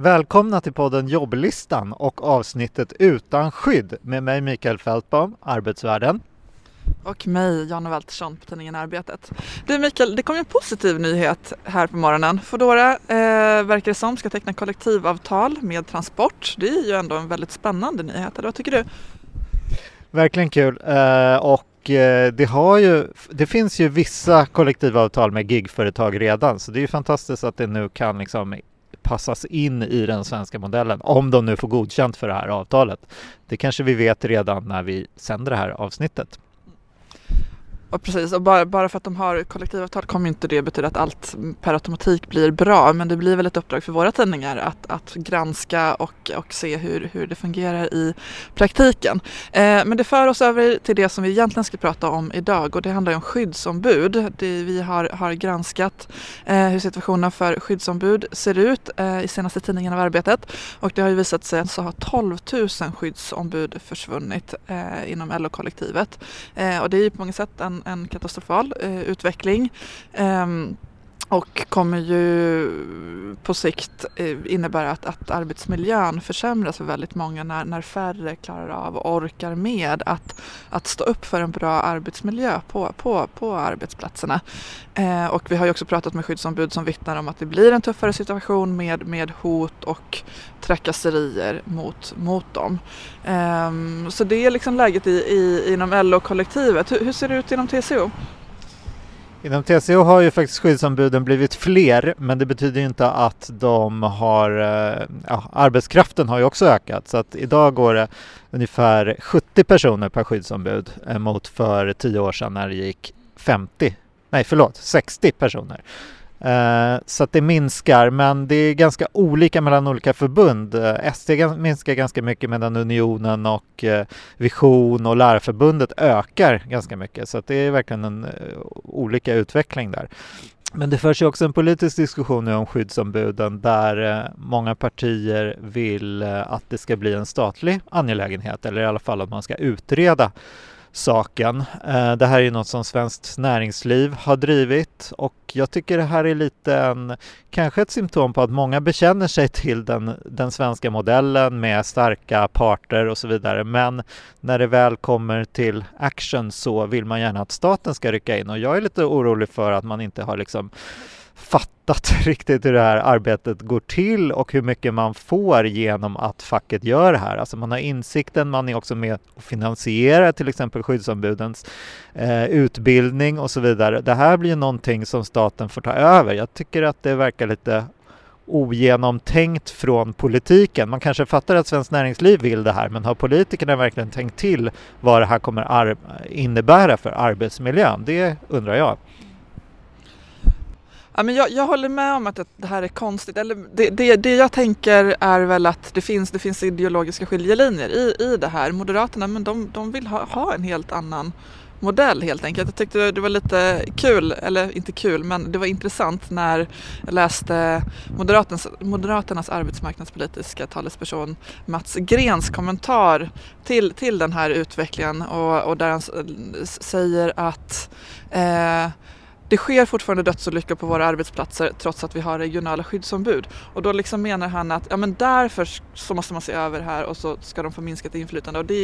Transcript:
Välkomna till podden Jobblistan och avsnittet Utan skydd med mig Mikael Fältbaum, Arbetsvärlden. Och mig, Janne Waltersson på tidningen Arbetet. Du Mikael, det kom en positiv nyhet här på morgonen. Foodora eh, verkar det som ska teckna kollektivavtal med Transport. Det är ju ändå en väldigt spännande nyhet, eller vad tycker du? Verkligen kul eh, och eh, det, ju, det finns ju vissa kollektivavtal med gigföretag redan så det är fantastiskt att det nu kan liksom passas in i den svenska modellen om de nu får godkänt för det här avtalet. Det kanske vi vet redan när vi sänder det här avsnittet. Och precis, och bara, bara för att de har kollektivavtal kommer inte det betyda att allt per automatik blir bra. Men det blir väl ett uppdrag för våra tidningar att, att granska och, och se hur, hur det fungerar i praktiken. Eh, men det för oss över till det som vi egentligen ska prata om idag och det handlar om skyddsombud. Det, vi har, har granskat eh, hur situationen för skyddsombud ser ut eh, i senaste tidningen av Arbetet. Och det har ju visat sig att så har 12 000 skyddsombud försvunnit eh, inom LO-kollektivet. Eh, och det är ju på många sätt en en, katastrofal eh, utveckling. Um, och kommer ju på sikt eh, innebära att, att arbetsmiljön försämras för väldigt många när, när färre klarar av och orkar med att, att stå upp för en bra arbetsmiljö på, på, på arbetsplatserna. Eh, och vi har ju också pratat med skyddsombud som vittnar om att det blir en tuffare situation med, med hot och trakasserier mot, mot dem. Eh, så det är liksom läget i, i, inom LO-kollektivet. Hur, hur ser det ut inom TCO? Inom TCO har ju faktiskt skyddsombuden blivit fler men det betyder inte att de har, eh, ja, arbetskraften har ju också ökat så att idag går det ungefär 70 personer per skyddsombud eh, mot för 10 år sedan när det gick 50, nej förlåt 60 personer. Eh, så att det minskar, men det är ganska olika mellan olika förbund. Eh, SD minskar ganska mycket medan Unionen och eh, Vision och Lärarförbundet ökar ganska mycket. Så att det är verkligen en eh, olika utveckling där. Men det förs ju också en politisk diskussion nu om skyddsombuden där eh, många partier vill eh, att det ska bli en statlig angelägenhet eller i alla fall att man ska utreda saken. Eh, det här är något som Svenskt Näringsliv har drivit och jag tycker det här är lite en, kanske ett symptom på att många bekänner sig till den, den svenska modellen med starka parter och så vidare. Men när det väl kommer till action så vill man gärna att staten ska rycka in och jag är lite orolig för att man inte har liksom fattat riktigt hur det här arbetet går till och hur mycket man får genom att facket gör det här. Alltså man har insikten, man är också med och finansierar till exempel skyddsombudens eh, utbildning och så vidare. Det här blir någonting som staten får ta över. Jag tycker att det verkar lite ogenomtänkt från politiken. Man kanske fattar att Svenskt Näringsliv vill det här men har politikerna verkligen tänkt till vad det här kommer innebära för arbetsmiljön? Det undrar jag. Ja, men jag, jag håller med om att det här är konstigt. Eller det, det, det jag tänker är väl att det finns, det finns ideologiska skiljelinjer i, i det här. Moderaterna men de, de vill ha, ha en helt annan modell helt enkelt. Jag tyckte det var lite kul, eller inte kul, men det var intressant när jag läste Moderaternas, Moderaternas arbetsmarknadspolitiska talesperson Mats Grens kommentar till, till den här utvecklingen och, och där han säger att eh, det sker fortfarande dödsolyckor på våra arbetsplatser trots att vi har regionala skyddsombud. Och då liksom menar han att ja, men därför så måste man se över det här och så ska de få minskat inflytande. Och det